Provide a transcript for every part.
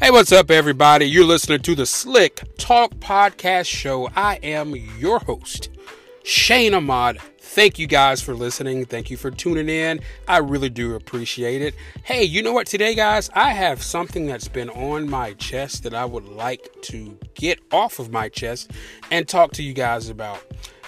Hey, what's up, everybody? You're listening to the Slick Talk Podcast Show. I am your host, Shane Ahmad. Thank you guys for listening. Thank you for tuning in. I really do appreciate it. Hey, you know what, today, guys, I have something that's been on my chest that I would like to get off of my chest and talk to you guys about.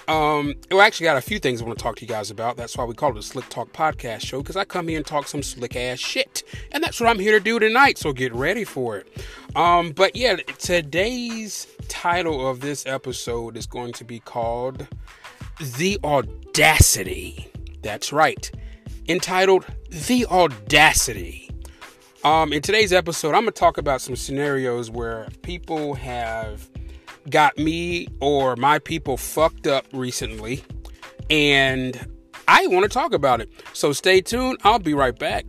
Um, well, actually, got a few things I want to talk to you guys about. That's why we call it a Slick Talk Podcast Show because I come here and talk some slick ass shit, and that's what I'm here to do tonight. So get ready for it. Um, but yeah, today's title of this episode is going to be called "The Audacity." That's right, entitled "The Audacity." Um, in today's episode, I'm gonna talk about some scenarios where people have got me or my people fucked up recently, and I want to talk about it. So stay tuned. I'll be right back.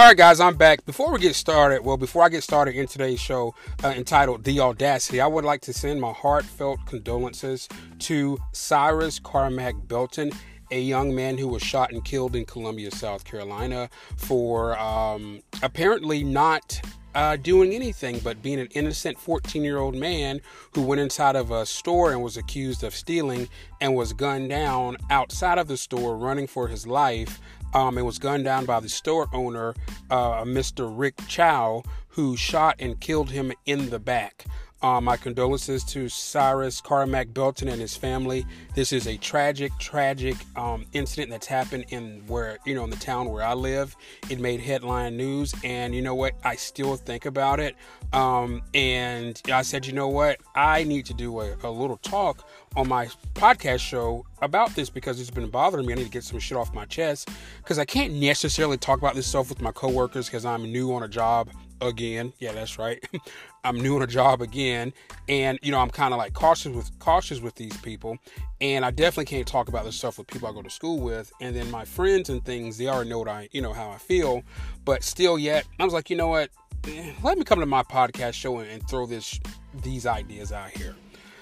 All right, guys, I'm back. Before we get started, well, before I get started in today's show uh, entitled The Audacity, I would like to send my heartfelt condolences to Cyrus Carmack Belton, a young man who was shot and killed in Columbia, South Carolina, for um, apparently not uh, doing anything but being an innocent 14 year old man who went inside of a store and was accused of stealing and was gunned down outside of the store running for his life um, and was gunned down by the store owner, uh, Mr. Rick Chow, who shot and killed him in the back. Um, my condolences to Cyrus Carmack Belton and his family. This is a tragic, tragic um, incident that's happened in where you know in the town where I live. It made headline news, and you know what? I still think about it. Um, and I said, you know what? I need to do a, a little talk on my podcast show about this because it's been bothering me. I need to get some shit off my chest because I can't necessarily talk about this stuff with my coworkers because I'm new on a job again. Yeah, that's right. I'm new on a job again, and you know I'm kind of like cautious with cautious with these people, and I definitely can't talk about this stuff with people I go to school with, and then my friends and things. They already know what I you know how I feel, but still yet I was like, you know what? Eh, let me come to my podcast show and, and throw this these ideas out here.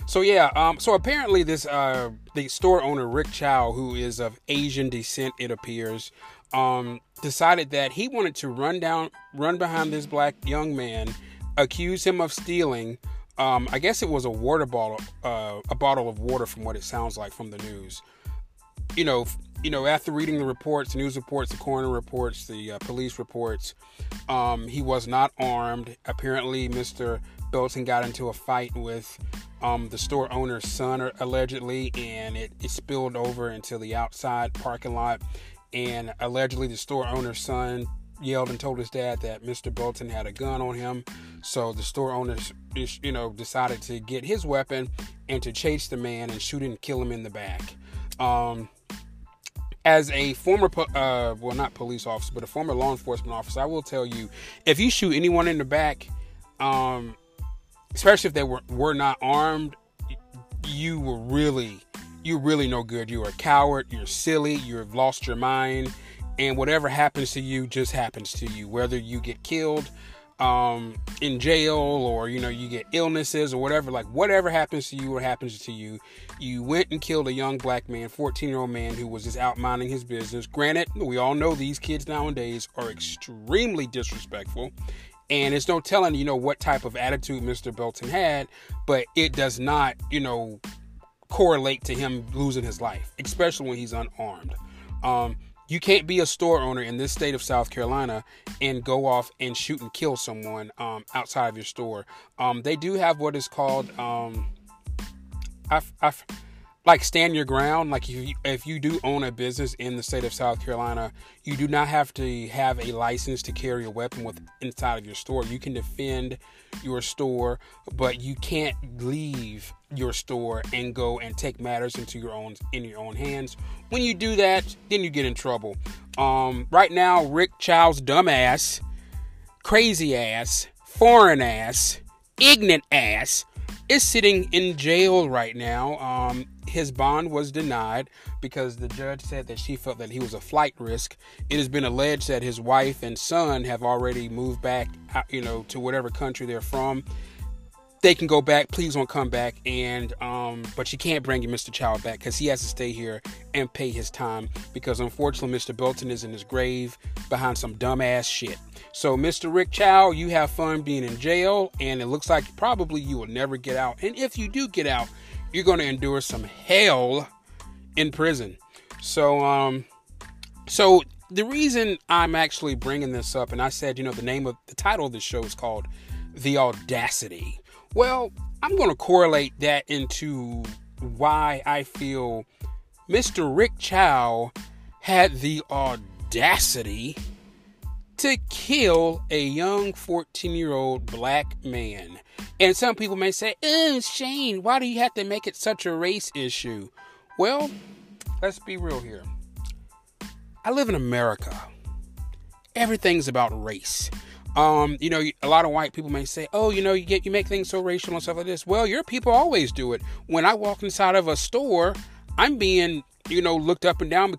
So yeah, um, so apparently this uh, the store owner Rick Chow, who is of Asian descent, it appears, um, decided that he wanted to run down, run behind this black young man, accuse him of stealing. Um, I guess it was a water bottle, uh, a bottle of water, from what it sounds like from the news. You know, you know, after reading the reports, the news reports, the coroner reports, the uh, police reports, um, he was not armed. Apparently, Mr. Belton got into a fight with um, the store owner's son, allegedly, and it, it spilled over into the outside parking lot. And allegedly, the store owner's son yelled and told his dad that Mr. Bolton had a gun on him. So the store owner, you know, decided to get his weapon and to chase the man and shoot and kill him in the back. Um, as a former, uh, well, not police officer, but a former law enforcement officer, I will tell you, if you shoot anyone in the back, um, especially if they were were not armed, you were really you're really no good. You're a coward. You're silly. You've lost your mind. And whatever happens to you just happens to you. Whether you get killed um, in jail or, you know, you get illnesses or whatever, like whatever happens to you, what happens to you. You went and killed a young black man, 14 year old man who was just out minding his business. Granted, we all know these kids nowadays are extremely disrespectful and it's no telling you know what type of attitude Mr. Belton had, but it does not you know correlate to him losing his life, especially when he's unarmed. Um, you can't be a store owner in this state of South Carolina and go off and shoot and kill someone um, outside of your store. Um, they do have what is called um, I've, I've, like stand your ground. Like if you, if you do own a business in the state of South Carolina, you do not have to have a license to carry a weapon with inside of your store. You can defend your store, but you can't leave your store and go and take matters into your own in your own hands. When you do that, then you get in trouble. Um, right now, Rick Chow's dumbass, crazy ass, foreign ass, ignorant ass is sitting in jail right now. Um, his bond was denied because the judge said that she felt that he was a flight risk. It has been alleged that his wife and son have already moved back, you know, to whatever country they're from. They can go back. Please don't come back. And um, but you can't bring Mr. Chow back because he has to stay here and pay his time because unfortunately Mr. Bolton is in his grave behind some dumbass shit. So Mr. Rick Chow, you have fun being in jail, and it looks like probably you will never get out. And if you do get out, you're going to endure some hell in prison. So um, so the reason I'm actually bringing this up, and I said, you know, the name of the title of this show is called The Audacity well, I'm going to correlate that into why I feel Mr. Rick Chow had the audacity to kill a young 14 year old black man. And some people may say, oh, Shane, why do you have to make it such a race issue? Well, let's be real here. I live in America. Everything's about race. Um, you know, a lot of white people may say, "Oh, you know, you get you make things so racial and stuff like this." Well, your people always do it. When I walk inside of a store, I'm being, you know, looked up and down,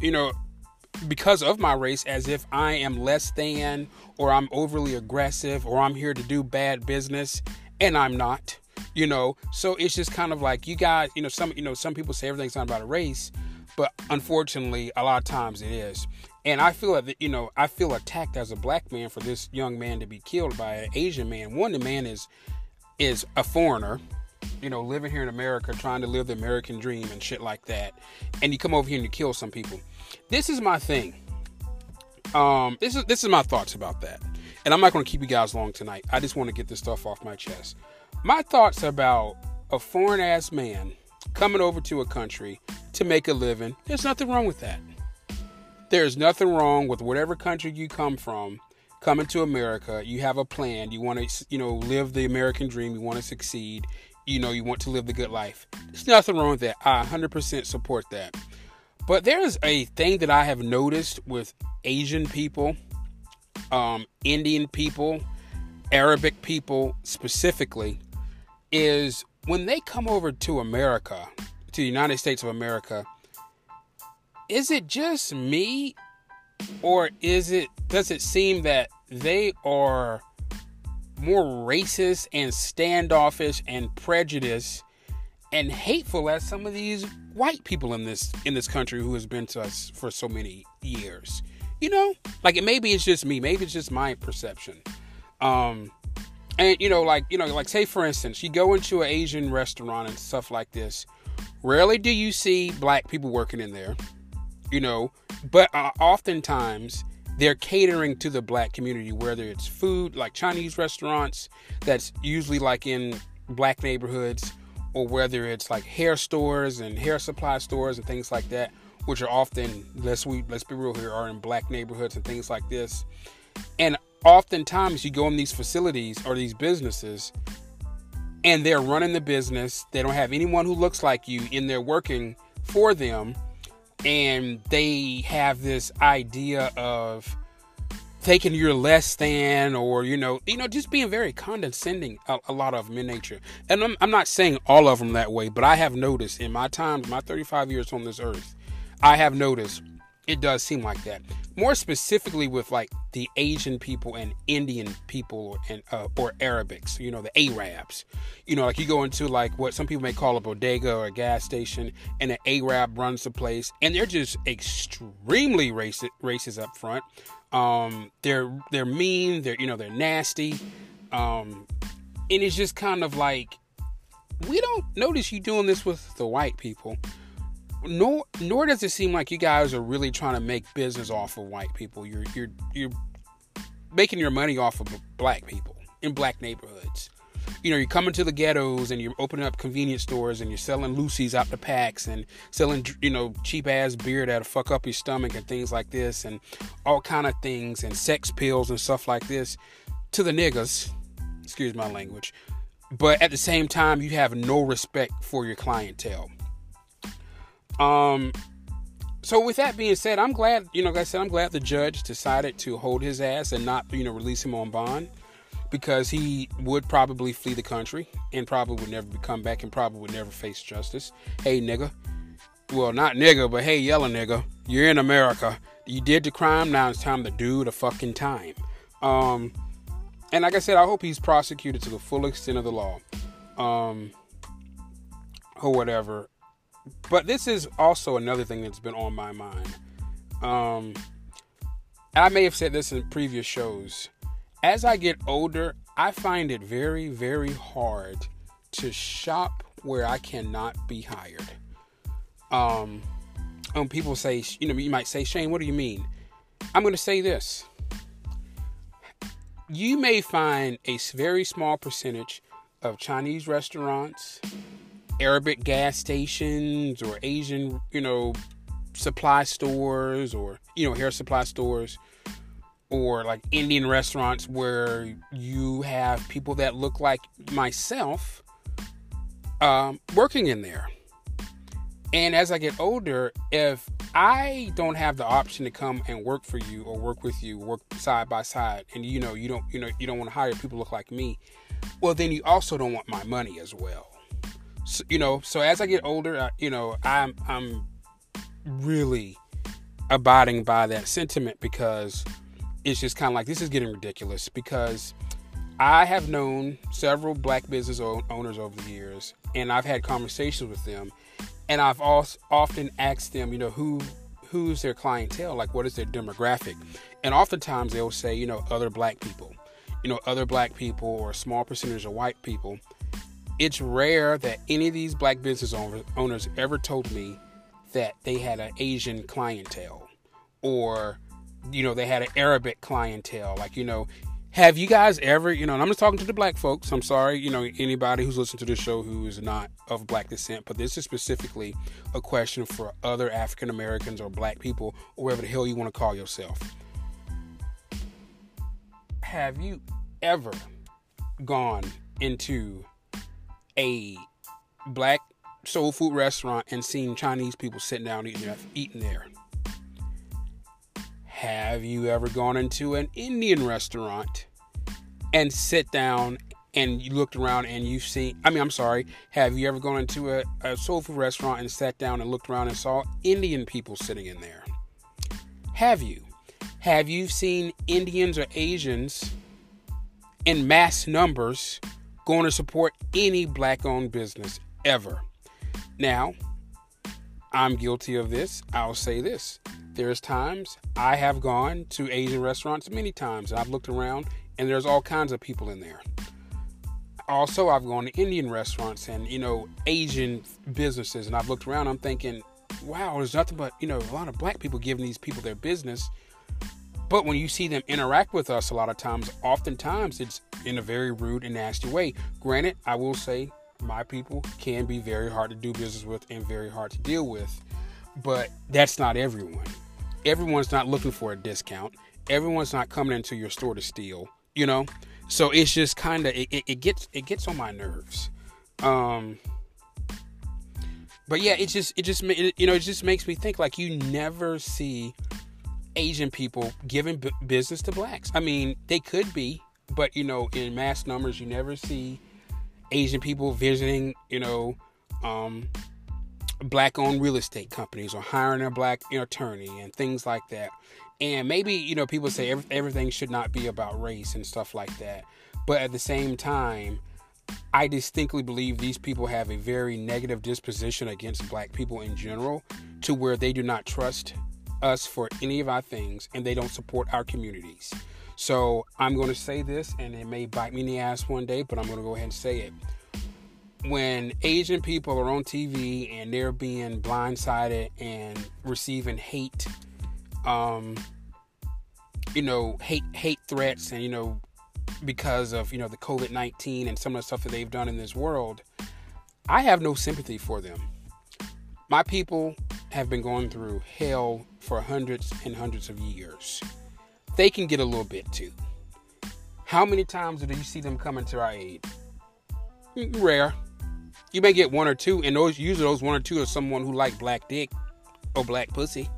you know, because of my race, as if I am less than, or I'm overly aggressive, or I'm here to do bad business, and I'm not. You know, so it's just kind of like you guys, you know, some, you know, some people say everything's not about a race, but unfortunately, a lot of times it is. And I feel that you know I feel attacked as a black man for this young man to be killed by an Asian man. One, the man is is a foreigner, you know, living here in America, trying to live the American dream and shit like that. And you come over here and you kill some people. This is my thing. Um, this is this is my thoughts about that. And I'm not going to keep you guys long tonight. I just want to get this stuff off my chest. My thoughts about a foreign ass man coming over to a country to make a living. There's nothing wrong with that. There's nothing wrong with whatever country you come from, coming to America. You have a plan. You want to, you know, live the American dream. You want to succeed. You know, you want to live the good life. There's nothing wrong with that. I 100% support that. But there's a thing that I have noticed with Asian people, um, Indian people, Arabic people specifically, is when they come over to America, to the United States of America, is it just me or is it does it seem that they are more racist and standoffish and prejudiced and hateful as some of these white people in this in this country who has been to us for so many years? You know? Like it maybe it's just me. Maybe it's just my perception. Um and you know like you know like say for instance you go into an asian restaurant and stuff like this. Rarely do you see black people working in there you know, but uh, oftentimes they're catering to the black community, whether it's food like Chinese restaurants that's usually like in black neighborhoods, or whether it's like hair stores and hair supply stores and things like that, which are often let's we let's be real here are in black neighborhoods and things like this. And oftentimes you go in these facilities or these businesses and they're running the business. They don't have anyone who looks like you in there working for them and they have this idea of taking you're less than or you know you know just being very condescending a, a, lot of them in nature. And I'm, I'm not saying all of them that way but i have noticed in my time my 35 years on this earth i have noticed it does seem like that. More specifically with like the Asian people and Indian people and uh, or Arabics, you know, the Arabs. You know, like you go into like what some people may call a bodega or a gas station, and an Arab runs the place, and they're just extremely racist, racist up front. Um, they're they're mean. They're you know they're nasty. Um, and it's just kind of like we don't notice you doing this with the white people nor nor does it seem like you guys are really trying to make business off of white people. You're you're you're making your money off of black people in black neighborhoods. You know, you're coming to the ghettos and you're opening up convenience stores and you're selling loosies out the packs and selling you know cheap ass beer that'll fuck up your stomach and things like this and all kind of things and sex pills and stuff like this to the niggas. Excuse my language. But at the same time, you have no respect for your clientele um, so with that being said, I'm glad, you know, like I said, I'm glad the judge decided to hold his ass and not, you know, release him on bond because he would probably flee the country and probably would never come back and probably would never face justice. Hey, nigga. Well, not nigga, but hey, yellow nigga. You're in America. You did the crime. Now it's time to do the fucking time. Um, and like I said, I hope he's prosecuted to the full extent of the law, um, or whatever. But this is also another thing that's been on my mind. Um, I may have said this in previous shows. As I get older, I find it very, very hard to shop where I cannot be hired. Um, um, people say, you know, you might say, Shane, what do you mean? I'm going to say this. You may find a very small percentage of Chinese restaurants, Arabic gas stations, or Asian, you know, supply stores, or, you know, hair supply stores, or like Indian restaurants where you have people that look like myself um, working in there. And as I get older, if I don't have the option to come and work for you or work with you, work side by side, and you know you don't you know you don't want to hire people look like me, well then you also don't want my money as well. So, you know, so as I get older, I, you know, I'm I'm really abiding by that sentiment because it's just kind of like this is getting ridiculous because I have known several black business owners over the years and I've had conversations with them and I've also often asked them, you know, who who's their clientele, like what is their demographic, and oftentimes they'll say, you know, other black people, you know, other black people or a small percentage of white people. It's rare that any of these black business owners ever told me that they had an Asian clientele or you know they had an Arabic clientele like you know have you guys ever, you know, I'm just talking to the black folks. I'm sorry, you know, anybody who's listening to this show who is not of black descent, but this is specifically a question for other African Americans or black people, or whatever the hell you want to call yourself. Have you ever gone into a black soul food restaurant and seen Chinese people sitting down eating there? Eating there? Have you ever gone into an Indian restaurant and sit down and you looked around and you've seen, I mean, I'm sorry, have you ever gone into a, a soul food restaurant and sat down and looked around and saw Indian people sitting in there? Have you? Have you seen Indians or Asians in mass numbers going to support any black owned business ever? Now, I'm guilty of this. I'll say this. There's times I have gone to Asian restaurants many times and I've looked around and there's all kinds of people in there. Also, I've gone to Indian restaurants and, you know, Asian businesses and I've looked around, I'm thinking, wow, there's nothing but, you know, a lot of black people giving these people their business. But when you see them interact with us a lot of times, oftentimes it's in a very rude and nasty way. Granted, I will say my people can be very hard to do business with and very hard to deal with, but that's not everyone everyone's not looking for a discount. Everyone's not coming into your store to steal, you know? So it's just kind of it, it, it, gets it gets on my nerves. Um but yeah, it just it just you know, it just makes me think like you never see Asian people giving b- business to blacks. I mean, they could be, but you know, in mass numbers you never see Asian people visiting, you know, um black owned real estate companies or hiring a black attorney and things like that. And maybe, you know, people say every, everything should not be about race and stuff like that. But at the same time, I distinctly believe these people have a very negative disposition against black people in general to where they do not trust us for any of our things and they don't support our communities. So I'm going to say this and it may bite me in the ass one day, but I'm going to go ahead and say it when Asian people are on TV and they're being blindsided and receiving hate, um, you know, hate hate threats, and you know, because of you know the COVID nineteen and some of the stuff that they've done in this world, I have no sympathy for them. My people have been going through hell for hundreds and hundreds of years. They can get a little bit too. How many times do you see them coming to our aid? Rare. You may get one or two, and those usually those one or two are someone who like black dick or black pussy.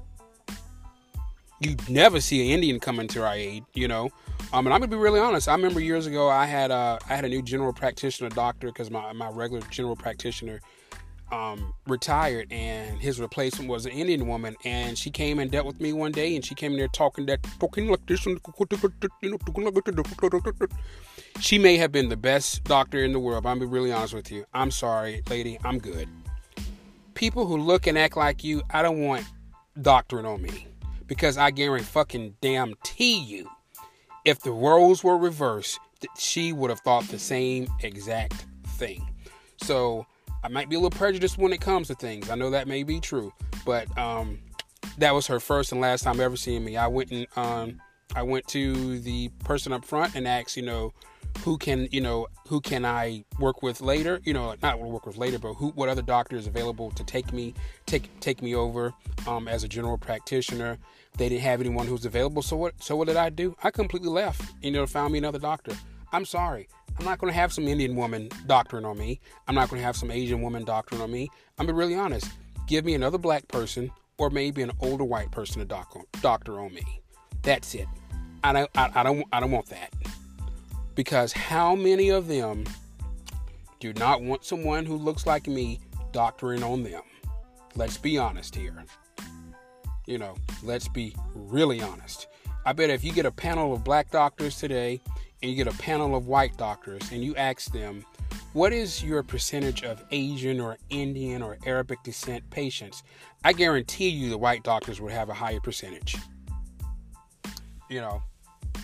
You never see an Indian coming to our aid, you know. Um, and I'm gonna be really honest. I remember years ago, I had a I had a new general practitioner doctor because my my regular general practitioner um, retired, and his replacement was an Indian woman, and she came and dealt with me one day, and she came in there talking that talking like this, she may have been the best doctor in the world. But I'm be really honest with you. I'm sorry, lady. I'm good. People who look and act like you, I don't want doctoring on me because I guarantee fucking damn tea you, if the roles were reversed, she would have thought the same exact thing. So I might be a little prejudiced when it comes to things. I know that may be true, but um, that was her first and last time ever seeing me. I went and um, I went to the person up front and asked, you know, who can you know who can I work with later? You know, not work with later, but who what other doctor is available to take me take take me over um, as a general practitioner. They didn't have anyone who's available, so what so what did I do? I completely left. You know, found me another doctor. I'm sorry. I'm not going to have some Indian woman doctoring on me. I'm not going to have some Asian woman doctoring on me. I'm be really honest. Give me another black person or maybe an older white person to doc- doctor on me. That's it. I don't. I, I don't. I don't want that because how many of them do not want someone who looks like me doctoring on them? Let's be honest here. You know, let's be really honest. I bet if you get a panel of black doctors today and you get a panel of white doctors and you ask them, what is your percentage of Asian or Indian or Arabic descent patients? I guarantee you the white doctors would have a higher percentage. You know,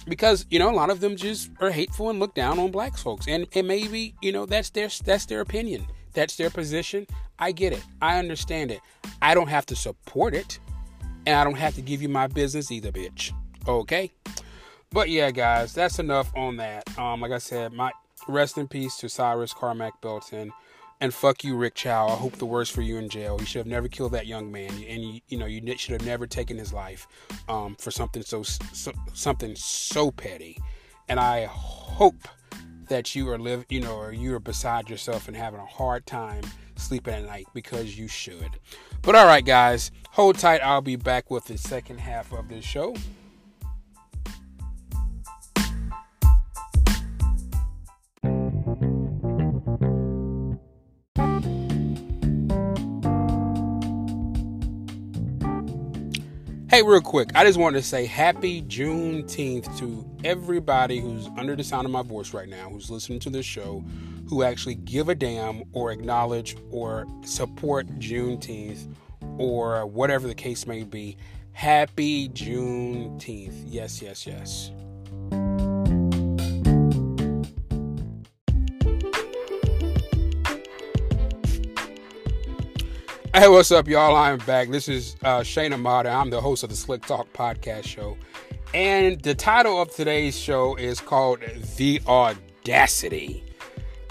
because you know a lot of them just are hateful and look down on black folks, and and maybe you know that's their that's their opinion, that's their position. I get it, I understand it. I don't have to support it, and I don't have to give you my business either, bitch. Okay. But yeah, guys, that's enough on that. Um, like I said, my rest in peace to Cyrus Carmack Belton. And fuck you, Rick Chow. I hope the worst for you in jail. You should have never killed that young man, and you, you know you should have never taken his life um, for something so, so something so petty. And I hope that you are live, you know, or you are beside yourself and having a hard time sleeping at night because you should. But all right, guys, hold tight. I'll be back with the second half of this show. Hey, real quick, I just wanted to say happy Juneteenth to everybody who's under the sound of my voice right now, who's listening to this show, who actually give a damn or acknowledge or support Juneteenth or whatever the case may be. Happy Juneteenth. Yes, yes, yes. Hey, what's up, y'all? I'm back. This is uh, Shane Amada. I'm the host of the Slick Talk podcast show. And the title of today's show is called The Audacity.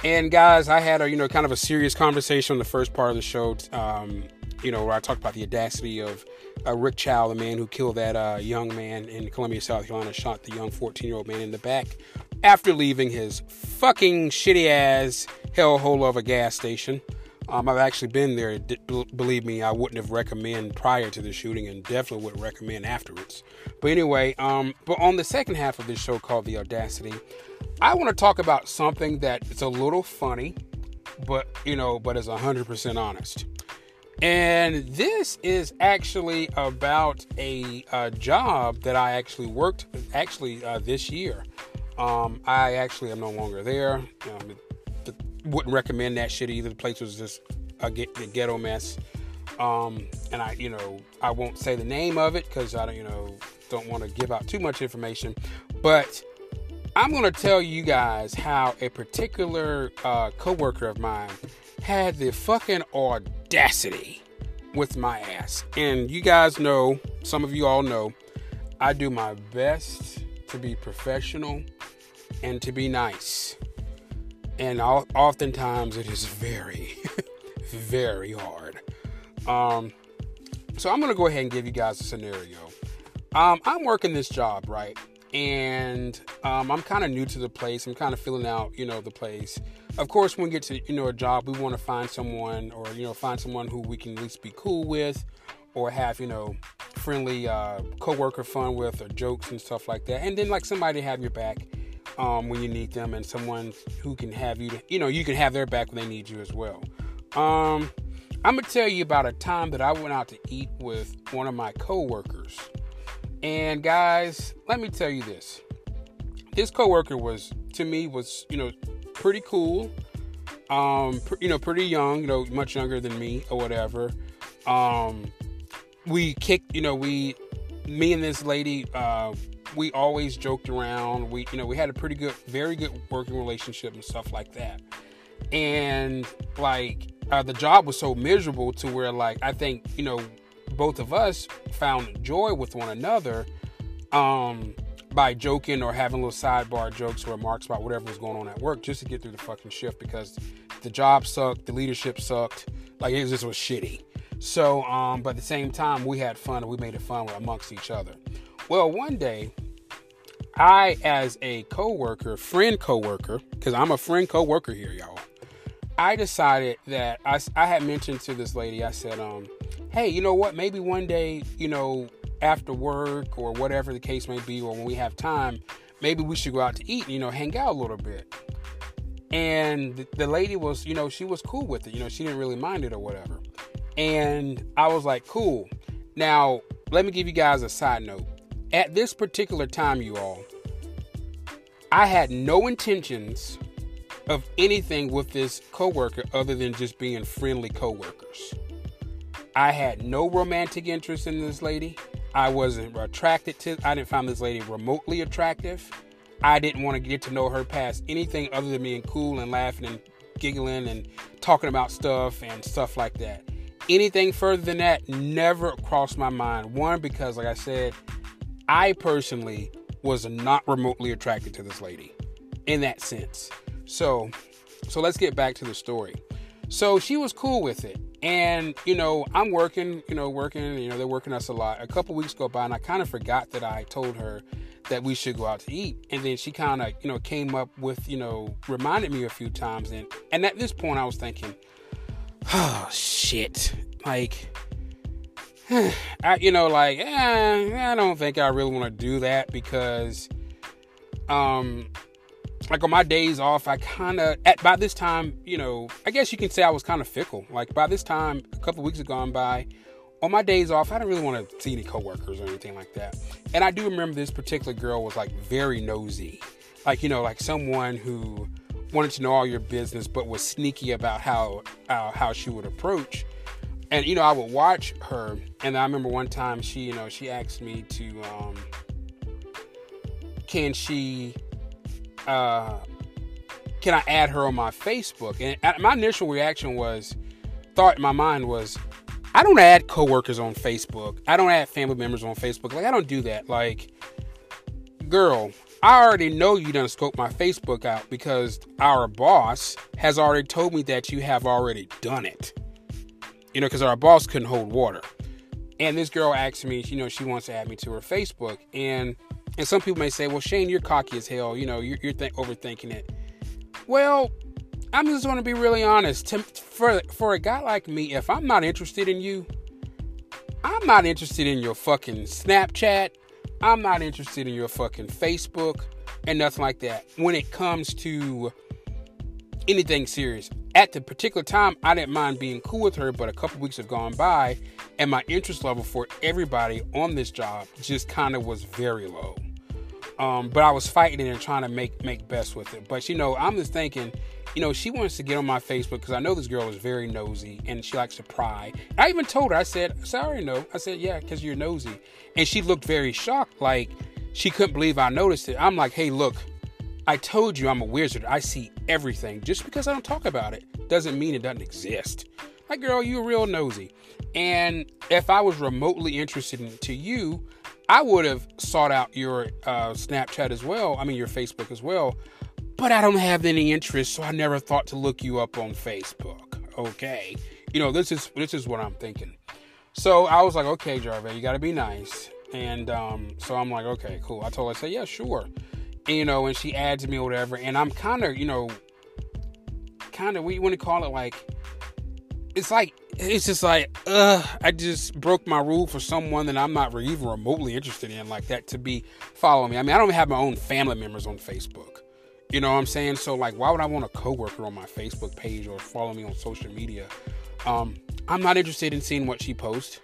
And guys, I had a, you know, kind of a serious conversation on the first part of the show, um, you know, where I talked about the audacity of uh, Rick Chow, the man who killed that uh, young man in Columbia, South Carolina, shot the young 14 year old man in the back after leaving his fucking shitty ass hellhole of a gas station. Um, I've actually been there. D- believe me, I wouldn't have recommend prior to the shooting, and definitely wouldn't recommend afterwards. But anyway, um, but on the second half of this show called The Audacity, I want to talk about something that is a little funny, but you know, but is hundred percent honest. And this is actually about a, a, job that I actually worked actually uh, this year. Um, I actually am no longer there. Um, wouldn't recommend that shit either. The place was just a, a ghetto mess. Um, and I, you know, I won't say the name of it because I don't, you know, don't want to give out too much information. But I'm going to tell you guys how a particular uh, coworker of mine had the fucking audacity with my ass. And you guys know, some of you all know, I do my best to be professional and to be nice and oftentimes it is very, very hard. Um, so I'm gonna go ahead and give you guys a scenario. Um, I'm working this job, right? And um, I'm kind of new to the place. I'm kind of filling out, you know, the place. Of course, when we get to, you know, a job, we want to find someone or, you know, find someone who we can at least be cool with or have, you know, friendly uh, co-worker fun with or jokes and stuff like that. And then like somebody have your back um, when you need them and someone who can have you, to, you know, you can have their back when they need you as well. Um, I'm gonna tell you about a time that I went out to eat with one of my coworkers. And guys, let me tell you this. This coworker was to me was, you know, pretty cool. Um, you know, pretty young, you know, much younger than me or whatever. Um, we kicked, you know, we me and this lady uh we always joked around. We, you know, we had a pretty good, very good working relationship and stuff like that. And like uh, the job was so miserable to where, like, I think you know, both of us found joy with one another um, by joking or having little sidebar jokes or remarks about whatever was going on at work just to get through the fucking shift because the job sucked, the leadership sucked, like it just was shitty. So, um, but at the same time, we had fun and we made it fun amongst each other. Well, one day, I, as a coworker, friend coworker, because I'm a friend coworker here, y'all. I decided that I, I had mentioned to this lady, I said, um, hey, you know what? Maybe one day, you know, after work or whatever the case may be, or when we have time, maybe we should go out to eat, And, you know, hang out a little bit. And the lady was, you know, she was cool with it. You know, she didn't really mind it or whatever. And I was like, cool. Now, let me give you guys a side note. At this particular time, you all, I had no intentions of anything with this coworker other than just being friendly coworkers. I had no romantic interest in this lady. I wasn't attracted to I didn't find this lady remotely attractive. I didn't want to get to know her past anything other than being cool and laughing and giggling and talking about stuff and stuff like that. Anything further than that never crossed my mind. One, because like I said, I personally was not remotely attracted to this lady in that sense. So, so let's get back to the story. So she was cool with it. And, you know, I'm working, you know, working, you know, they're working us a lot. A couple weeks go by and I kind of forgot that I told her that we should go out to eat. And then she kind of, you know, came up with, you know, reminded me a few times. And, and at this point I was thinking, oh, shit. Like, I, you know, like, eh, I don't think I really want to do that because, um, like on my days off, I kind of at by this time, you know, I guess you can say I was kind of fickle. Like by this time, a couple weeks have gone by. On my days off, I didn't really want to see any coworkers or anything like that. And I do remember this particular girl was like very nosy, like you know, like someone who wanted to know all your business, but was sneaky about how uh, how she would approach. And you know, I would watch her, and I remember one time she, you know, she asked me to, um, can she uh, can I add her on my Facebook? And my initial reaction was, thought in my mind was, I don't add coworkers on Facebook. I don't add family members on Facebook. Like I don't do that. Like, girl, I already know you done scoped my Facebook out because our boss has already told me that you have already done it. You know, because our boss couldn't hold water. And this girl asked me, you know, she wants to add me to her Facebook. And and some people may say, well, Shane, you're cocky as hell. You know, you're, you're th- overthinking it. Well, I'm just going to be really honest. To, for, for a guy like me, if I'm not interested in you, I'm not interested in your fucking Snapchat. I'm not interested in your fucking Facebook and nothing like that. When it comes to anything serious, at the particular time, I didn't mind being cool with her, but a couple weeks have gone by, and my interest level for everybody on this job just kind of was very low. Um, but I was fighting it and trying to make make best with it. But you know, I'm just thinking, you know, she wants to get on my Facebook because I know this girl is very nosy and she likes to pry. I even told her, I said, sorry, no. I said, yeah, because you're nosy. And she looked very shocked, like she couldn't believe I noticed it. I'm like, hey, look, I told you I'm a wizard. I see everything. Just because I don't talk about it doesn't mean it doesn't exist. Like, girl, you're real nosy. And if I was remotely interested in to you, I would have sought out your uh, Snapchat as well. I mean, your Facebook as well. But I don't have any interest, so I never thought to look you up on Facebook. Okay, you know this is this is what I'm thinking. So I was like, okay, Jarve, you got to be nice. And um, so I'm like, okay, cool. I told her, I said, yeah, sure. And, you know, and she adds me or whatever. And I'm kind of, you know, kind of, we want to call it like, it's like it's just like, uh, I just broke my rule for someone that I'm not even remotely interested in like that to be following me. I mean, I don't have my own family members on Facebook. You know what I'm saying? So like, why would I want a coworker on my Facebook page or follow me on social media? Um, I'm not interested in seeing what she posts.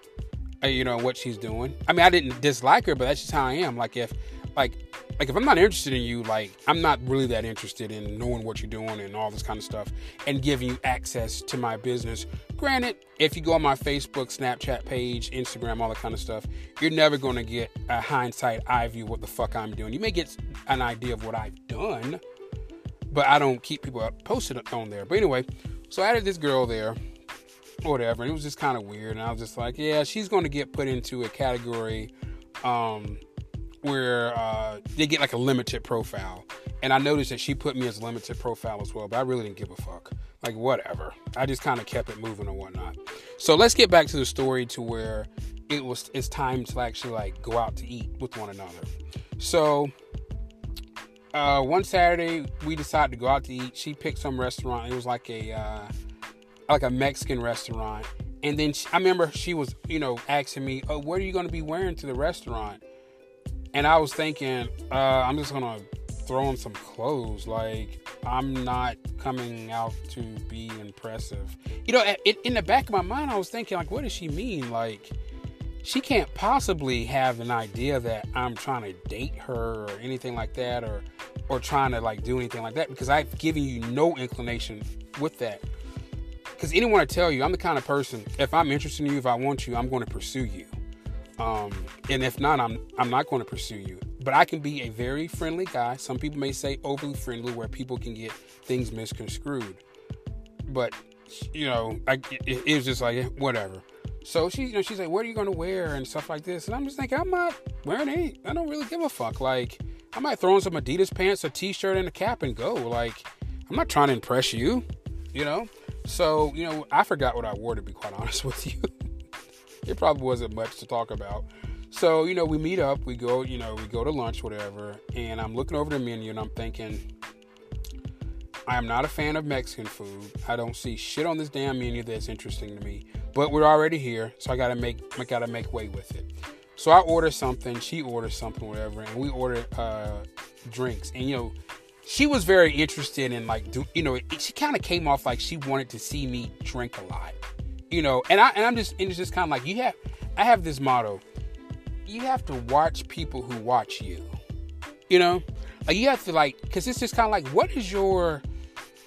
Uh, you know what she's doing. I mean, I didn't dislike her, but that's just how I am. Like if, like, like if I'm not interested in you, like I'm not really that interested in knowing what you're doing and all this kind of stuff and giving you access to my business. Granted, if you go on my Facebook, Snapchat page, Instagram, all that kind of stuff, you're never going to get a hindsight eye view what the fuck I'm doing. You may get an idea of what I've done, but I don't keep people posted on there. But anyway, so I added this girl there whatever. And it was just kind of weird. And I was just like, yeah, she's going to get put into a category um, where uh, they get like a limited profile. And I noticed that she put me as limited profile as well, but I really didn't give a fuck. Like, whatever. I just kind of kept it moving and whatnot. So let's get back to the story to where it was it's time to actually like go out to eat with one another. So uh, one Saturday we decided to go out to eat. She picked some restaurant. It was like a uh, like a Mexican restaurant. And then she, I remember she was, you know, asking me, "Oh, what are you going to be wearing to the restaurant?" And I was thinking, uh, I'm just to throw on some clothes. Like I'm not coming out to be impressive. You know, in, in the back of my mind, I was thinking, like, what does she mean? Like, she can't possibly have an idea that I'm trying to date her or anything like that, or or trying to like do anything like that because I've given you no inclination with that because anyone to tell you, I'm the kind of person. If I'm interested in you, if I want you, I'm going to pursue you. Um, and if not, I'm I'm not going to pursue you. But I can be a very friendly guy. Some people may say overly friendly, where people can get things misconstrued. But you know, I, it, it was just like whatever. So she, you know, she's like, "What are you going to wear?" and stuff like this. And I'm just thinking, I'm not wearing any. I don't really give a fuck. Like, I might throw on some Adidas pants, a t-shirt, and a cap and go. Like, I'm not trying to impress you, you know. So, you know, I forgot what I wore to be quite honest with you. It probably wasn't much to talk about. So, you know, we meet up, we go, you know, we go to lunch, whatever, and I'm looking over the menu and I'm thinking, I am not a fan of Mexican food. I don't see shit on this damn menu that's interesting to me. But we're already here, so I gotta make I gotta make way with it. So I order something, she orders something, whatever, and we order uh, drinks. And you know, she was very interested in like do you know it, she kind of came off like she wanted to see me drink a lot you know and i and i'm just and it's just kind of like you have i have this motto you have to watch people who watch you you know? Like you have to like because it's just kind of like what is your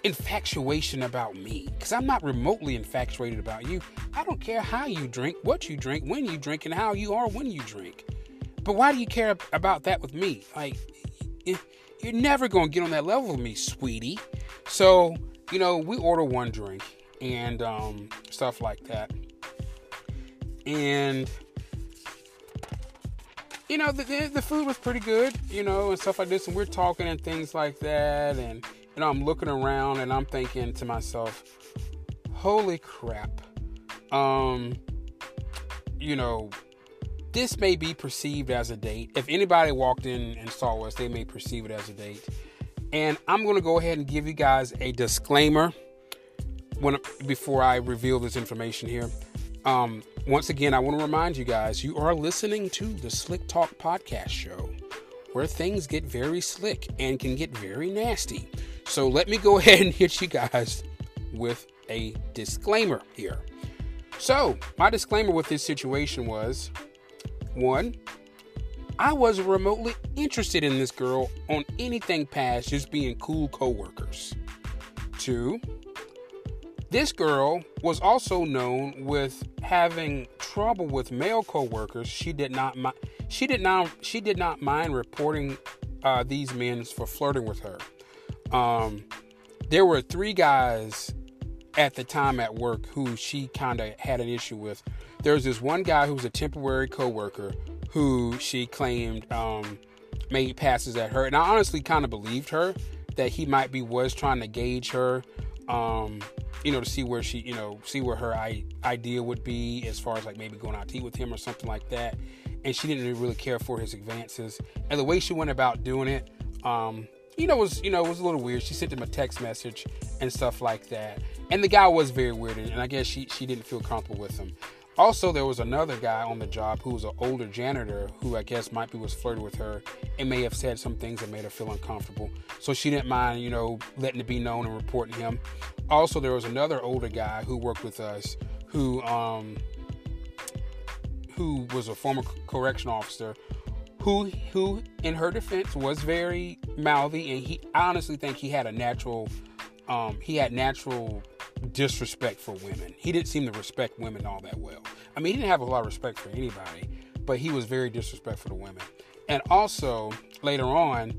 infatuation about me? Because i'm not remotely infatuated about you. I don't care how you drink what you drink when you drink and how you are when you drink. But why do you care about that with me? Like you're never going to get on that level with me, sweetie. So, you know, we order one drink and um, stuff like that. And, you know, the, the food was pretty good, you know, and stuff like this. And we're talking and things like that. And, you know, I'm looking around and I'm thinking to myself, holy crap. Um, you know, this may be perceived as a date. If anybody walked in and saw us, they may perceive it as a date. And I'm going to go ahead and give you guys a disclaimer when before I reveal this information here. Um, once again, I want to remind you guys you are listening to the Slick Talk podcast show where things get very slick and can get very nasty. So let me go ahead and hit you guys with a disclaimer here. So, my disclaimer with this situation was one, I wasn't remotely interested in this girl on anything past just being cool coworkers. Two, this girl was also known with having trouble with male coworkers. She did not mi- she did not she did not mind reporting uh, these men for flirting with her. Um, there were three guys at the time at work who she kind of had an issue with there was this one guy who was a temporary coworker who she claimed um, made passes at her, and I honestly kind of believed her that he might be was trying to gauge her, um, you know, to see where she, you know, see where her I- idea would be as far as like maybe going out to eat with him or something like that. And she didn't really care for his advances and the way she went about doing it. Um, you know, was you know was a little weird. She sent him a text message and stuff like that, and the guy was very weird, and I guess she she didn't feel comfortable with him. Also, there was another guy on the job who was an older janitor who I guess might be was flirting with her and may have said some things that made her feel uncomfortable. So she didn't mind, you know, letting it be known and reporting him. Also, there was another older guy who worked with us who um who was a former correction officer who who in her defense was very mouthy and he I honestly think he had a natural um he had natural disrespect for women. He didn't seem to respect women all that well. I mean, he didn't have a lot of respect for anybody, but he was very disrespectful to women. And also, later on,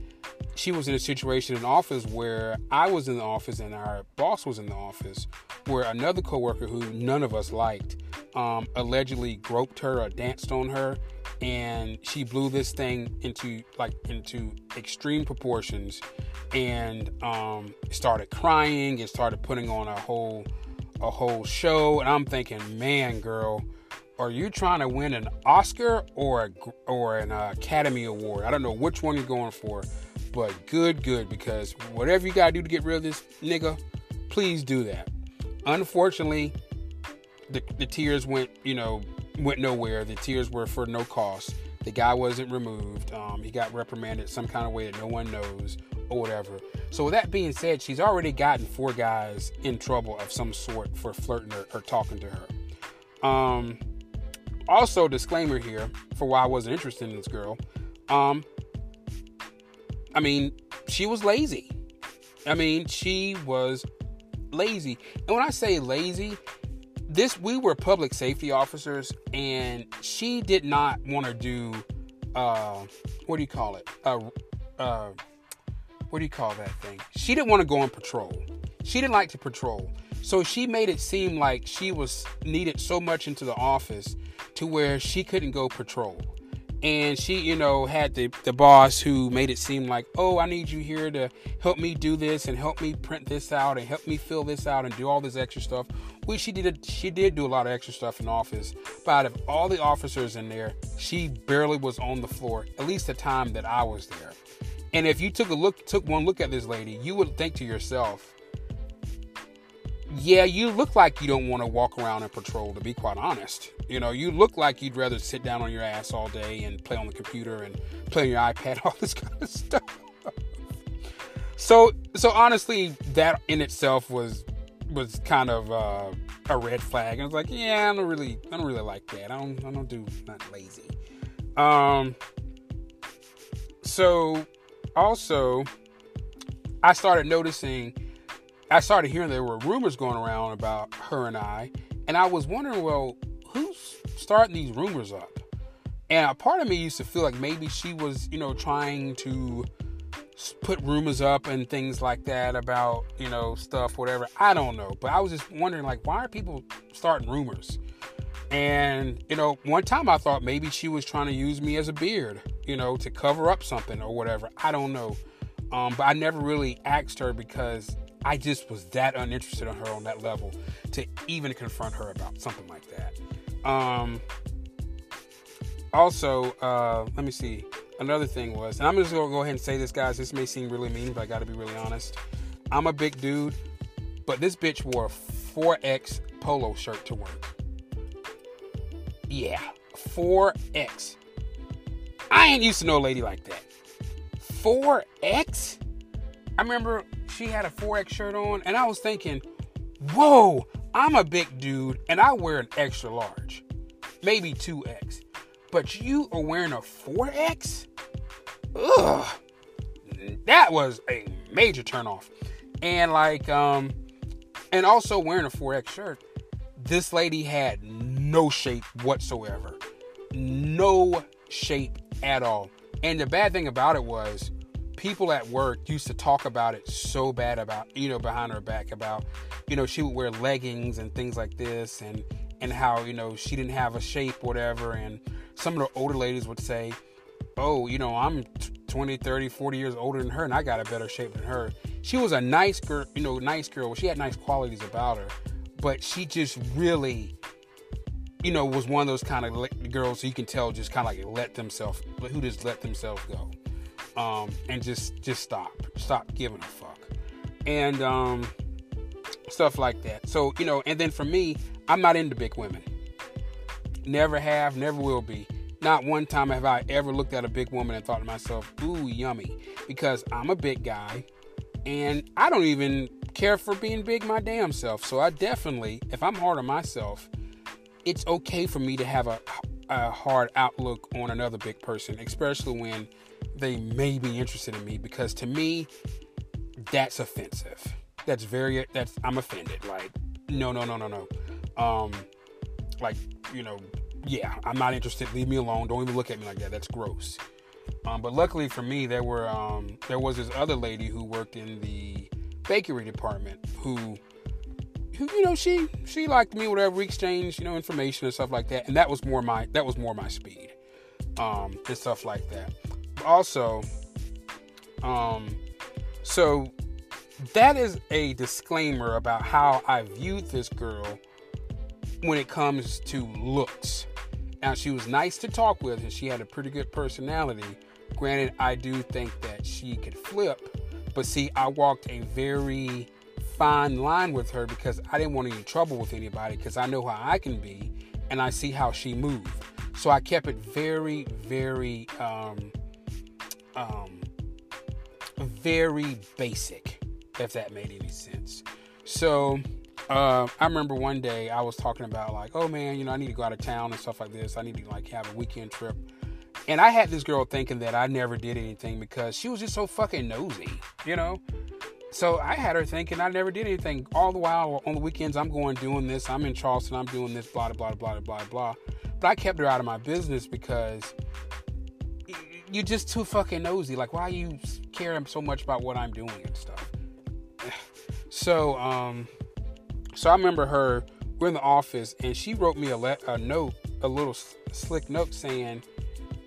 she was in a situation in office where I was in the office and our boss was in the office, where another coworker who none of us liked um, allegedly groped her or danced on her, and she blew this thing into like into extreme proportions, and um, started crying and started putting on a whole a whole show. And I'm thinking, man, girl, are you trying to win an Oscar or a, or an Academy Award? I don't know which one you're going for but good, good, because whatever you gotta do to get rid of this nigga, please do that. Unfortunately, the, the tears went, you know, went nowhere. The tears were for no cost. The guy wasn't removed. Um, he got reprimanded some kind of way that no one knows or whatever. So with that being said, she's already gotten four guys in trouble of some sort for flirting or, or talking to her. Um, also, disclaimer here for why I wasn't interested in this girl. Um, I mean, she was lazy. I mean, she was lazy. And when I say lazy, this we were public safety officers and she did not want to do uh what do you call it? Uh uh what do you call that thing? She didn't want to go on patrol. She didn't like to patrol. So she made it seem like she was needed so much into the office to where she couldn't go patrol and she you know had the, the boss who made it seem like oh i need you here to help me do this and help me print this out and help me fill this out and do all this extra stuff. Which she did she did do a lot of extra stuff in office but out of all the officers in there she barely was on the floor at least the time that i was there. And if you took a look took one look at this lady you would think to yourself yeah, you look like you don't want to walk around and patrol, to be quite honest. You know, you look like you'd rather sit down on your ass all day and play on the computer and play on your iPad, all this kind of stuff. so, so honestly, that in itself was was kind of uh, a red flag. I was like, yeah, I don't really, I don't really like that. I don't, I don't do not lazy. Um. So, also, I started noticing. I started hearing there were rumors going around about her and I, and I was wondering, well, who's starting these rumors up? And a part of me used to feel like maybe she was, you know, trying to put rumors up and things like that about, you know, stuff, whatever. I don't know. But I was just wondering, like, why are people starting rumors? And, you know, one time I thought maybe she was trying to use me as a beard, you know, to cover up something or whatever. I don't know. Um, but I never really asked her because I just was that uninterested in her on that level to even confront her about something like that. Um, also, uh, let me see. Another thing was, and I'm just gonna go ahead and say this, guys. This may seem really mean, but I gotta be really honest. I'm a big dude, but this bitch wore a 4X polo shirt to work. Yeah, 4X. I ain't used to a lady like that. 4X? I remember she had a 4X shirt on, and I was thinking, whoa, I'm a big dude and I wear an extra large, maybe 2X. But you are wearing a 4X? Ugh. That was a major turnoff. And like, um, and also wearing a 4X shirt, this lady had no shape whatsoever. No shape at all. And the bad thing about it was people at work used to talk about it so bad about you know behind her back about you know she would wear leggings and things like this and and how you know she didn't have a shape whatever. And some of the older ladies would say oh you know i'm 20 30 40 years older than her and i got a better shape than her. She was a nice girl you know nice girl. She had nice qualities about her but she just really you know was one of those kind of girls you can tell just kind of like let themselves but who just let themselves go um, and just just stop, stop giving a fuck, and um, stuff like that. So you know, and then for me, I'm not into big women. Never have, never will be. Not one time have I ever looked at a big woman and thought to myself, ooh, yummy. Because I'm a big guy and I don't even care for being big my damn self. So I definitely, if I'm hard on myself, it's okay for me to have a, a hard outlook on another big person, especially when they may be interested in me. Because to me, that's offensive. That's very, that's, I'm offended. Like, no, no, no, no, no. Um, like, you know, yeah, I'm not interested. Leave me alone. Don't even look at me like that. That's gross. Um, but luckily for me, there were um, there was this other lady who worked in the bakery department who, who you know she she liked me whatever we exchanged you know information and stuff like that, and that was more my that was more my speed, um, and stuff like that. Also, um, so that is a disclaimer about how I viewed this girl when it comes to looks. Now, she was nice to talk with and she had a pretty good personality. Granted, I do think that she could flip, but see, I walked a very fine line with her because I didn't want any trouble with anybody because I know how I can be and I see how she moved. So I kept it very, very, um, um, very basic, if that made any sense. So uh, I remember one day I was talking about like, oh man, you know, I need to go out of town and stuff like this. I need to like have a weekend trip. And I had this girl thinking that I never did anything because she was just so fucking nosy, you know? So I had her thinking I never did anything. All the while on the weekends, I'm going doing this. I'm in Charleston. I'm doing this. Blah blah blah blah blah blah. But I kept her out of my business because you're just too fucking nosy. Like, why are you caring so much about what I'm doing and stuff? So, um, so I remember her. We're in the office, and she wrote me a, le- a note, a little slick note saying,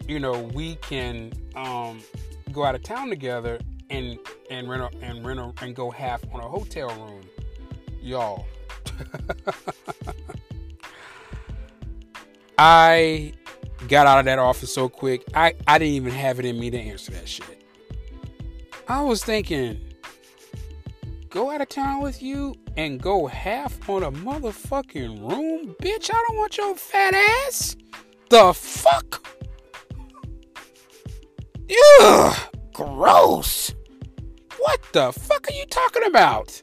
you know, we can um, go out of town together and and rent a, and rent a, and go half on a hotel room, y'all. I got out of that office so quick. I I didn't even have it in me to answer that shit. I was thinking, go out of town with you and go half on a motherfucking room? Bitch, I don't want your fat ass. The fuck? Ugh, gross. What the fuck are you talking about?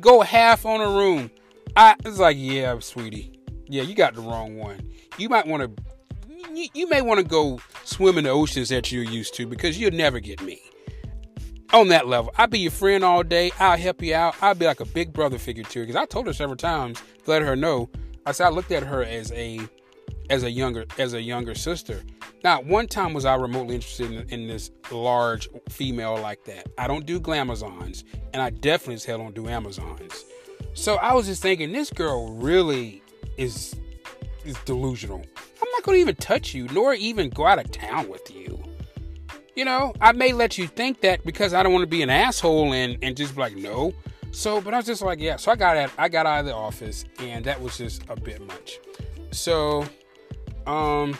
Go half on a room. I was like, yeah, sweetie. Yeah, you got the wrong one. You might want to, you, you may want to go swim in the oceans that you're used to because you'll never get me on that level. I'll be your friend all day. I'll help you out. I'll be like a big brother figure to her. Because I told her several times let her know. I said I looked at her as a as a younger as a younger sister. Now, one time was I remotely interested in, in this large female like that. I don't do glamazons, and I definitely as hell don't do Amazons. So I was just thinking, this girl really is is delusional. Not gonna even touch you, nor even go out of town with you. You know, I may let you think that because I don't want to be an asshole and, and just be like, no. So, but I was just like, yeah. So I got out, I got out of the office and that was just a bit much. So, um,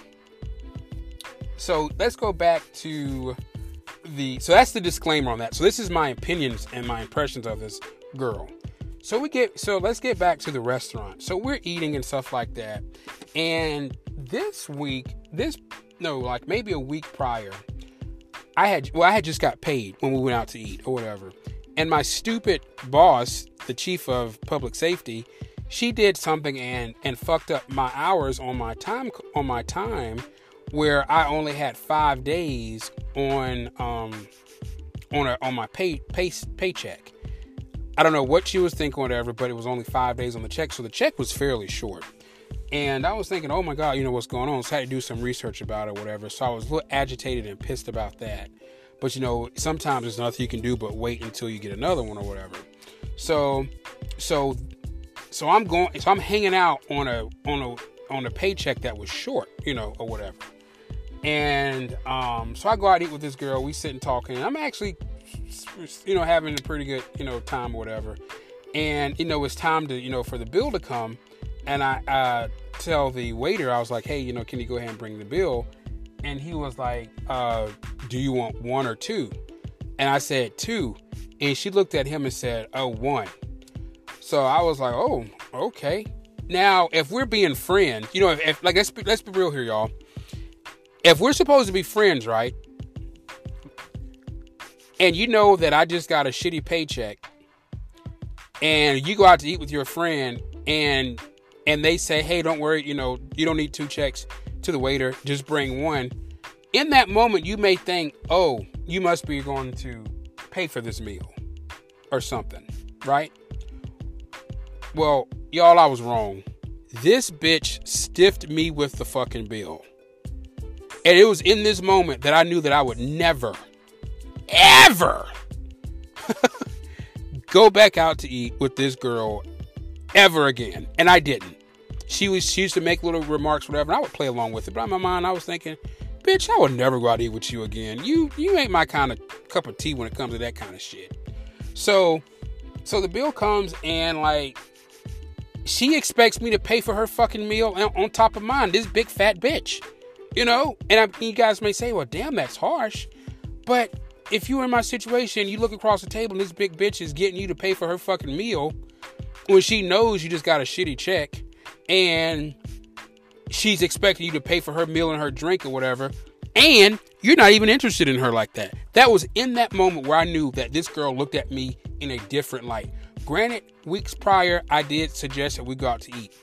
so let's go back to the, so that's the disclaimer on that. So this is my opinions and my impressions of this girl. So we get, so let's get back to the restaurant. So we're eating and stuff like that. And this week, this, no, like maybe a week prior, I had well, I had just got paid when we went out to eat or whatever. And my stupid boss, the chief of public safety, she did something and and fucked up my hours on my time on my time where I only had 5 days on um on a on my pay, pay paycheck. I don't know what she was thinking whatever, but it was only 5 days on the check, so the check was fairly short. And I was thinking, oh my God, you know what's going on. So I had to do some research about it, whatever. So I was a little agitated and pissed about that. But you know, sometimes there's nothing you can do but wait until you get another one or whatever. So, so, so I'm going. So I'm hanging out on a on a on a paycheck that was short, you know, or whatever. And um, so I go out eat with this girl. We sit and talking. I'm actually, you know, having a pretty good, you know, time or whatever. And you know, it's time to, you know, for the bill to come and I uh, tell the waiter, I was like, hey, you know, can you go ahead and bring the bill? And he was like, uh, do you want one or two? And I said two. And she looked at him and said, oh, one. So I was like, oh, okay. Now, if we're being friends, you know, if, if like let's be, let's be real here, y'all. If we're supposed to be friends, right? And you know that I just got a shitty paycheck, and you go out to eat with your friend, and and they say, "Hey, don't worry, you know, you don't need two checks." To the waiter, just bring one. In that moment, you may think, "Oh, you must be going to pay for this meal or something, right?" Well, y'all, I was wrong. This bitch stiffed me with the fucking bill. And it was in this moment that I knew that I would never, ever go back out to eat with this girl ever again. And I didn't. She was she used to make little remarks, whatever, and I would play along with it. But in my mind, I was thinking, bitch, I would never go out eat with you again. You you ain't my kind of cup of tea when it comes to that kind of shit. So so the bill comes and like she expects me to pay for her fucking meal on top of mine. This big fat bitch, you know. And I, you guys may say, "Well, damn, that's harsh," but if you were in my situation, you look across the table and this big bitch is getting you to pay for her fucking meal when she knows you just got a shitty check and she's expecting you to pay for her meal and her drink or whatever, and you're not even interested in her like that. That was in that moment where I knew that this girl looked at me in a different light. Granted, weeks prior, I did suggest that we go out to eat.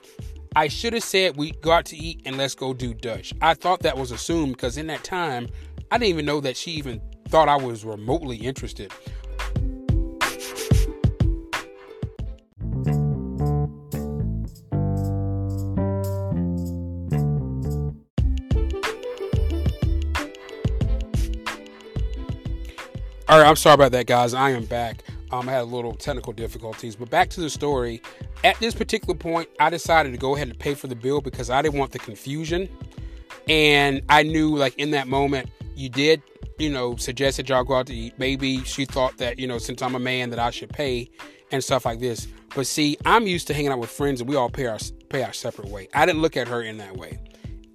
I should have said we go out to eat and let's go do Dutch. I thought that was assumed because in that time, I didn't even know that she even thought I was remotely interested. All right, I'm sorry about that, guys. I am back. Um, I had a little technical difficulties, but back to the story. At this particular point, I decided to go ahead and pay for the bill because I didn't want the confusion. And I knew, like, in that moment, you did, you know, suggest that y'all go out to eat. Maybe she thought that, you know, since I'm a man, that I should pay and stuff like this. But see, I'm used to hanging out with friends and we all pay our pay our separate way. I didn't look at her in that way.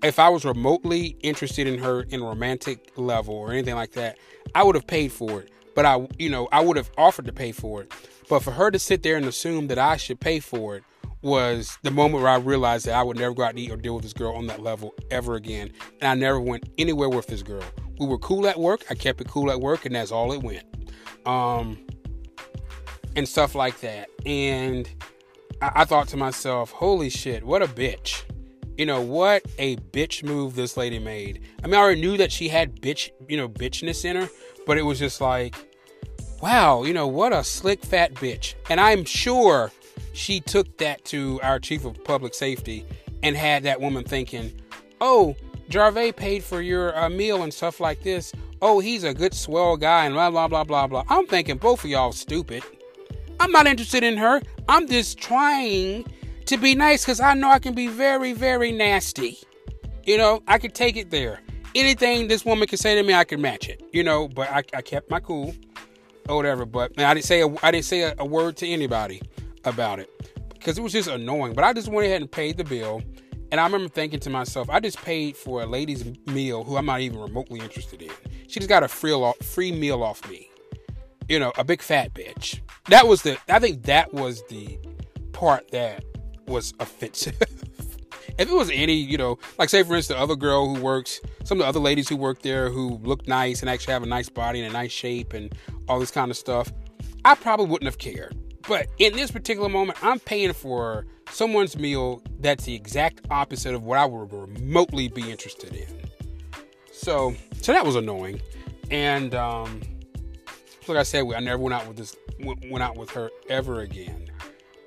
If I was remotely interested in her in a romantic level or anything like that, I would have paid for it but I, you know, I would have offered to pay for it. But for her to sit there and assume that I should pay for it was the moment where I realized that I would never go out and eat or deal with this girl on that level ever again. And I never went anywhere with this girl. We were cool at work. I kept it cool at work, and that's all it went. Um, and stuff like that. And I, I thought to myself, holy shit, what a bitch. You know, what a bitch move this lady made. I mean, I already knew that she had bitch, you know, bitchness in her, but it was just like, wow, you know, what a slick fat bitch. And I'm sure she took that to our chief of public safety and had that woman thinking, oh, Jarvey paid for your uh, meal and stuff like this. Oh, he's a good, swell guy, and blah, blah, blah, blah, blah. I'm thinking both of y'all stupid. I'm not interested in her. I'm just trying to be nice because I know I can be very, very nasty. You know, I could take it there anything this woman can say to me, I could match it, you know. But I, I kept my cool or whatever. But I didn't say a, I didn't say a, a word to anybody about it because it was just annoying. But I just went ahead and paid the bill. And I remember thinking to myself, I just paid for a lady's meal who I'm not even remotely interested in. She just got a free free meal off me. You know, a big fat bitch. That was the I think that was the part that was offensive. if it was any, you know, like say for instance, the other girl who works, some of the other ladies who work there who look nice and actually have a nice body and a nice shape and all this kind of stuff, I probably wouldn't have cared. But in this particular moment, I'm paying for someone's meal that's the exact opposite of what I would remotely be interested in. So, so that was annoying. And um, like I said, I never went out with this, went out with her ever again.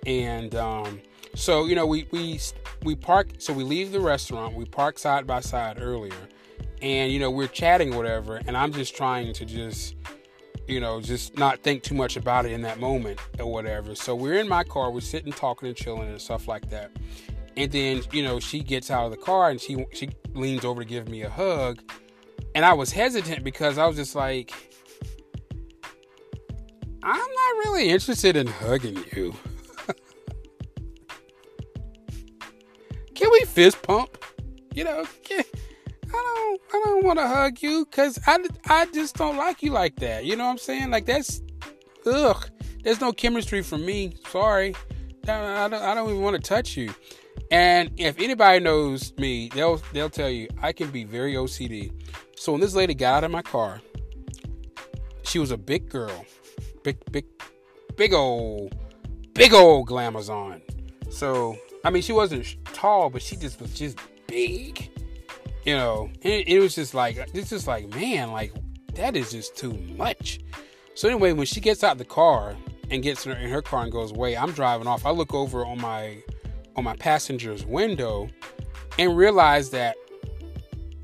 And um, so you know, we we we park. So we leave the restaurant. We park side by side earlier, and you know we're chatting whatever. And I'm just trying to just you know just not think too much about it in that moment or whatever. So we're in my car. We're sitting talking and chilling and stuff like that. And then you know she gets out of the car and she she leans over to give me a hug, and I was hesitant because I was just like. I'm not really interested in hugging you. Can we fist pump? You know, can, I don't I don't want to hug you because I, I just don't like you like that. You know what I'm saying? Like that's ugh. There's no chemistry for me. Sorry, I, don't, I don't even want to touch you. And if anybody knows me, they'll they'll tell you I can be very OCD. So when this lady got out of my car, she was a big girl, big big big old big old glamazon. So I mean, she wasn't tall, but she just was just big, you know. It, it was just like it's just like man, like that is just too much. So anyway, when she gets out the car and gets in her, in her car and goes away, I'm driving off. I look over on my on my passenger's window and realize that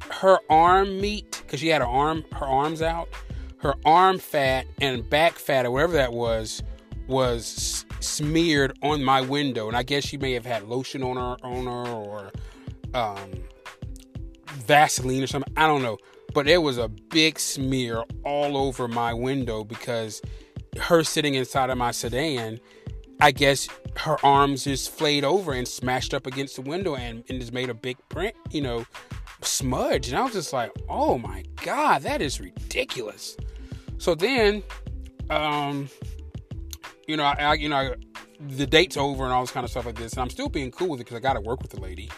her arm meat because she had her arm her arms out her arm fat and back fat or whatever that was was smeared on my window and i guess she may have had lotion on her on her or um, vaseline or something i don't know but it was a big smear all over my window because her sitting inside of my sedan I guess her arms just flayed over and smashed up against the window and, and just made a big print, you know, smudge. And I was just like, oh my God, that is ridiculous. So then, um, you know, I, I you know, the date's over and all this kind of stuff like this. And I'm still being cool with it because I got to work with the lady.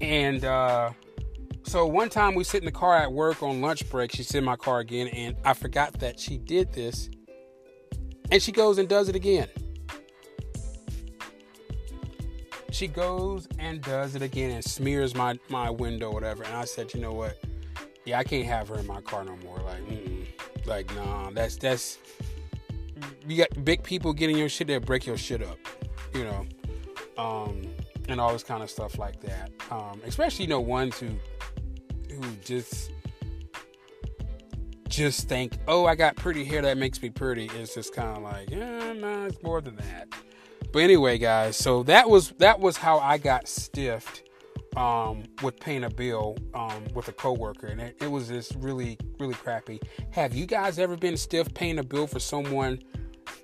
And, uh, so one time we sit in the car at work on lunch break. She's in my car again, and I forgot that she did this. And she goes and does it again. she goes and does it again and smears my my window, whatever. And I said, you know what? Yeah, I can't have her in my car no more. Like, mm-mm. like, nah, that's that's you got big people getting your shit that break your shit up, you know, um, and all this kind of stuff like that. Um, especially you know ones who who just just think, oh, I got pretty hair that makes me pretty. It's just kind of like, yeah, no, it's more than that. But anyway, guys, so that was that was how I got stiffed um, with paying a bill um, with a coworker, and it, it, was just really really crappy. Have you guys ever been stiff paying a bill for someone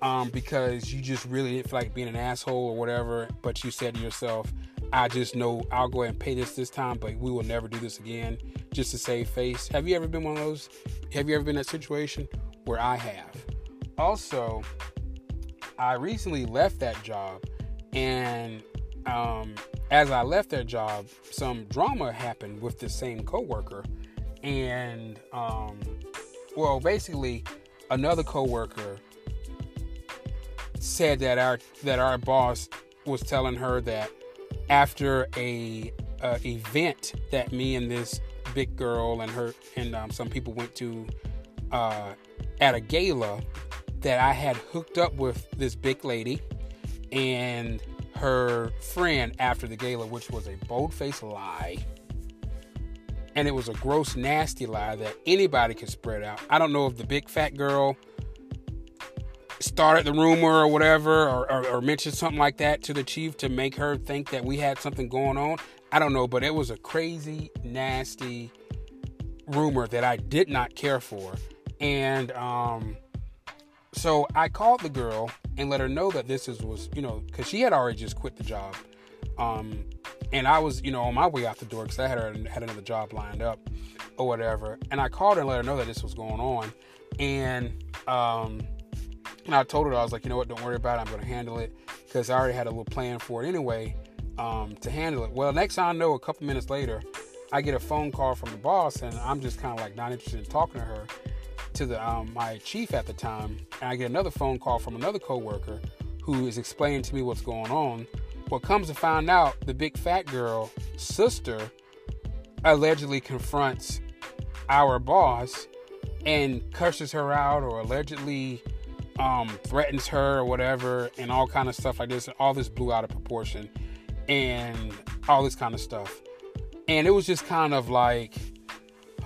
um, because you just really didn't feel like being an asshole or whatever, but you said to yourself, "I just know I'll go ahead and pay this this time, but we will never do this again just to save face." Have you ever been one of those? Have you ever been in that situation where I have? Also, I recently left that job, and um, as I left that job, some drama happened with the same coworker, and um, well, basically, another coworker said that our that our boss was telling her that after a, event that me and this big girl and her and um, some people went to uh, at a gala that I had hooked up with this big lady. And her friend after the gala, which was a bold faced lie. And it was a gross, nasty lie that anybody could spread out. I don't know if the big fat girl started the rumor or whatever, or, or, or mentioned something like that to the chief to make her think that we had something going on. I don't know, but it was a crazy, nasty rumor that I did not care for. And um, so I called the girl and let her know that this is was you know because she had already just quit the job, um, and I was you know on my way out the door because I had her had another job lined up or whatever, and I called her and let her know that this was going on, and um, and I told her I was like you know what? Don't worry about it. I'm going to handle it because I already had a little plan for it anyway um, to handle it. Well, next I know, a couple minutes later, I get a phone call from the boss, and I'm just kind of like not interested in talking to her to the um, my chief at the time, and I get another phone call from another coworker who is explaining to me what's going on. What comes to find out, the big fat girl sister allegedly confronts our boss and curses her out or allegedly um, threatens her or whatever and all kind of stuff like this And all this blew out of proportion and all this kind of stuff and it was just kind of like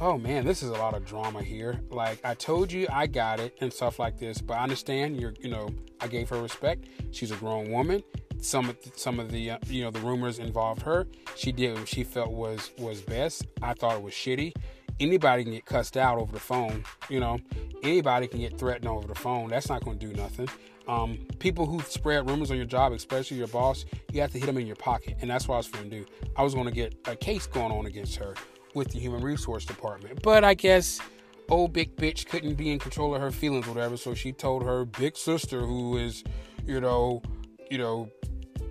oh man, this is a lot of drama here. Like I told you, I got it and stuff like this. But I understand you're, you know, I gave her respect. She's a grown woman. Some of the, some of the uh, you know the rumors involved her. She did what she felt was was best. I thought it was shitty. Anybody can get cussed out over the phone. You know, anybody can get threatened over the phone. That's not going to do nothing. Um, people who spread rumors on your job, especially your boss, you have to hit them in your pocket, and that's what I was going to do. I was going to get a case going on against her with the human resource department. But I guess old big bitch couldn't be in control of her feelings, whatever. So she told her big sister, who is, you know, you know,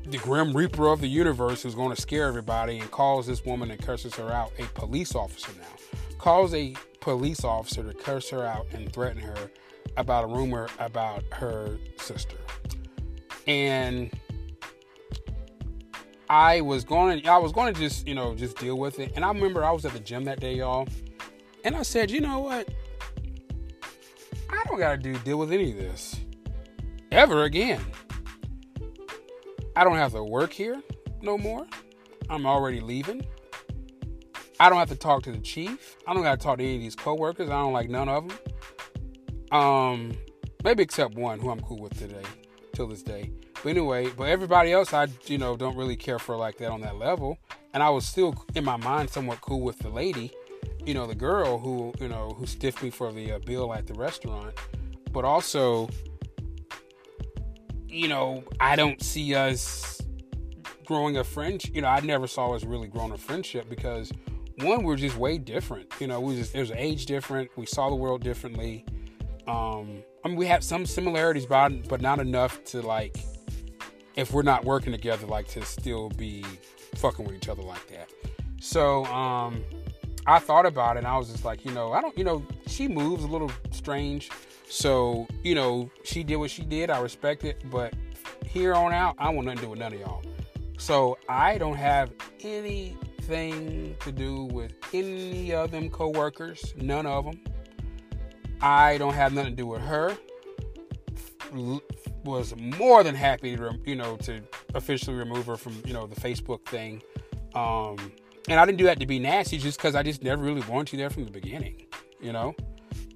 the grim reaper of the universe who's going to scare everybody and calls this woman and curses her out, a police officer now, calls a police officer to curse her out and threaten her about a rumor about her sister. And I was going to, I was going to just, you know, just deal with it. And I remember I was at the gym that day, y'all. And I said, you know what? I don't got to do deal with any of this ever again. I don't have to work here no more. I'm already leaving. I don't have to talk to the chief. I don't got to talk to any of these coworkers. I don't like none of them. Um, maybe except one who I'm cool with today, till this day. But anyway, but everybody else, I you know don't really care for like that on that level. And I was still in my mind somewhat cool with the lady, you know, the girl who you know who stiffed me for the uh, bill at the restaurant. But also, you know, I don't see us growing a friendship. You know, I never saw us really growing a friendship because one, we're just way different. You know, we just there's an age different. We saw the world differently. Um, I mean, we have some similarities, but but not enough to like, if we're not working together, like to still be fucking with each other like that. So, um, I thought about it, and I was just like, you know, I don't, you know, she moves a little strange. So, you know, she did what she did. I respect it. But here on out, I want nothing to do with none of y'all. So I don't have anything to do with any of them coworkers. None of them. I don't have nothing to do with her. Was more than happy to, you know, to officially remove her from, you know, the Facebook thing. Um, and I didn't do that to be nasty, just because I just never really wanted you there from the beginning, you know.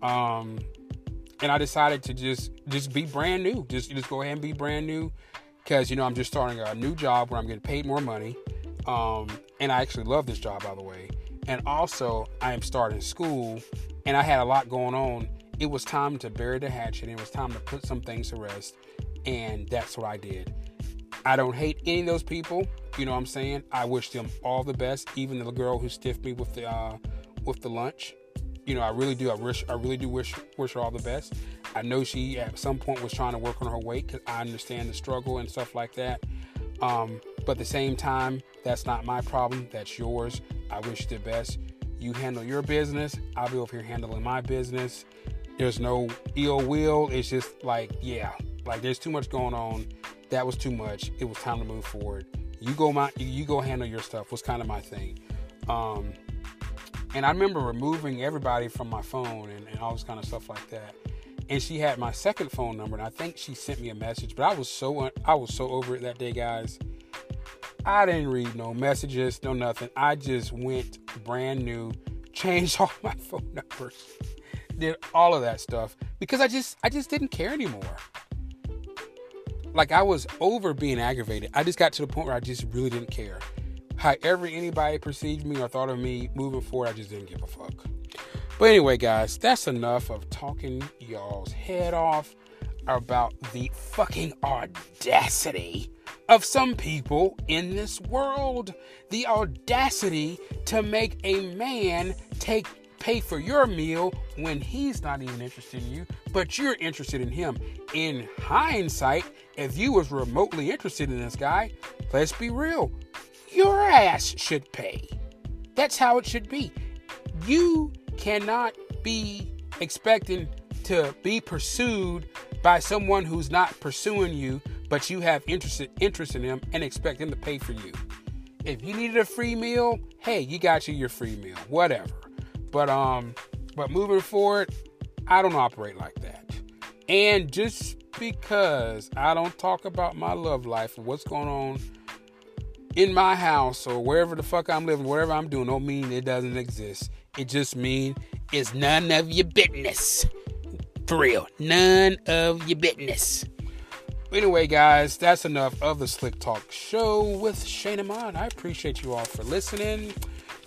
Um, and I decided to just just be brand new. Just just go ahead and be brand new, because you know I'm just starting a new job where I'm getting paid more money, um, and I actually love this job by the way. And also I am starting school, and I had a lot going on. It was time to bury the hatchet. And it was time to put some things to rest, and that's what I did. I don't hate any of those people. You know what I'm saying? I wish them all the best. Even the girl who stiffed me with the uh, with the lunch you know, I really do. I wish, I really do wish wish her all the best. I know she at some point was trying to work on her weight because I understand the struggle and stuff like that. Um, but at the same time, that's not my problem. That's yours. I wish the best. You handle your business. I'll be over here handling my business. There's no ill will. It's just like, yeah, like there's too much going on. That was too much. It was time to move forward. You go my, you go handle your stuff. Was kind of my thing. Um, and I remember removing everybody from my phone and, and all this kind of stuff like that. And she had my second phone number, and I think she sent me a message. But I was so I was so over it that day, guys. I didn't read no messages, no nothing. I just went brand new, changed all my phone numbers, did all of that stuff because I just I just didn't care anymore. Like I was over being aggravated. I just got to the point where I just really didn't care however anybody perceived me or thought of me moving forward, I just didn't give a fuck. But anyway, guys, that's enough of talking y'all's head off about the fucking audacity of some people in this world. The audacity to make a man take pay for your meal when he's not even interested in you, but you're interested in him. In hindsight, if you was remotely interested in this guy, let's be real, your ass should pay. That's how it should be. You cannot be expecting to be pursued by someone who's not pursuing you, but you have interest interest in them and expect them to pay for you. If you needed a free meal, hey, you got you your free meal, whatever. But um, but moving forward, I don't operate like that. And just because I don't talk about my love life and what's going on in my house or wherever the fuck I'm living, wherever I'm doing, don't mean it doesn't exist. It just mean it's none of your business. For real, none of your business. Anyway, guys, that's enough of the Slick Talk Show with Shane Ahmad. I appreciate you all for listening.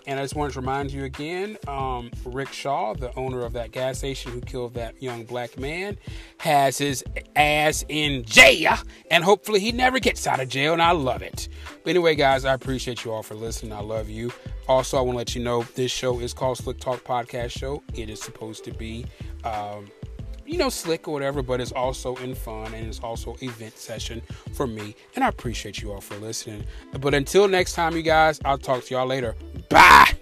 And I just wanted to remind you again um, Rick Chow, the owner of that gas station who killed that young black man, has his ass in jail. And hopefully he never gets out of jail. And I love it. But anyway, guys, I appreciate you all for listening. I love you. Also, I want to let you know this show is called Slick Talk Podcast Show. It is supposed to be. Um, you know, slick or whatever, but it's also in fun and it's also event session for me. And I appreciate you all for listening. But until next time, you guys, I'll talk to y'all later. Bye.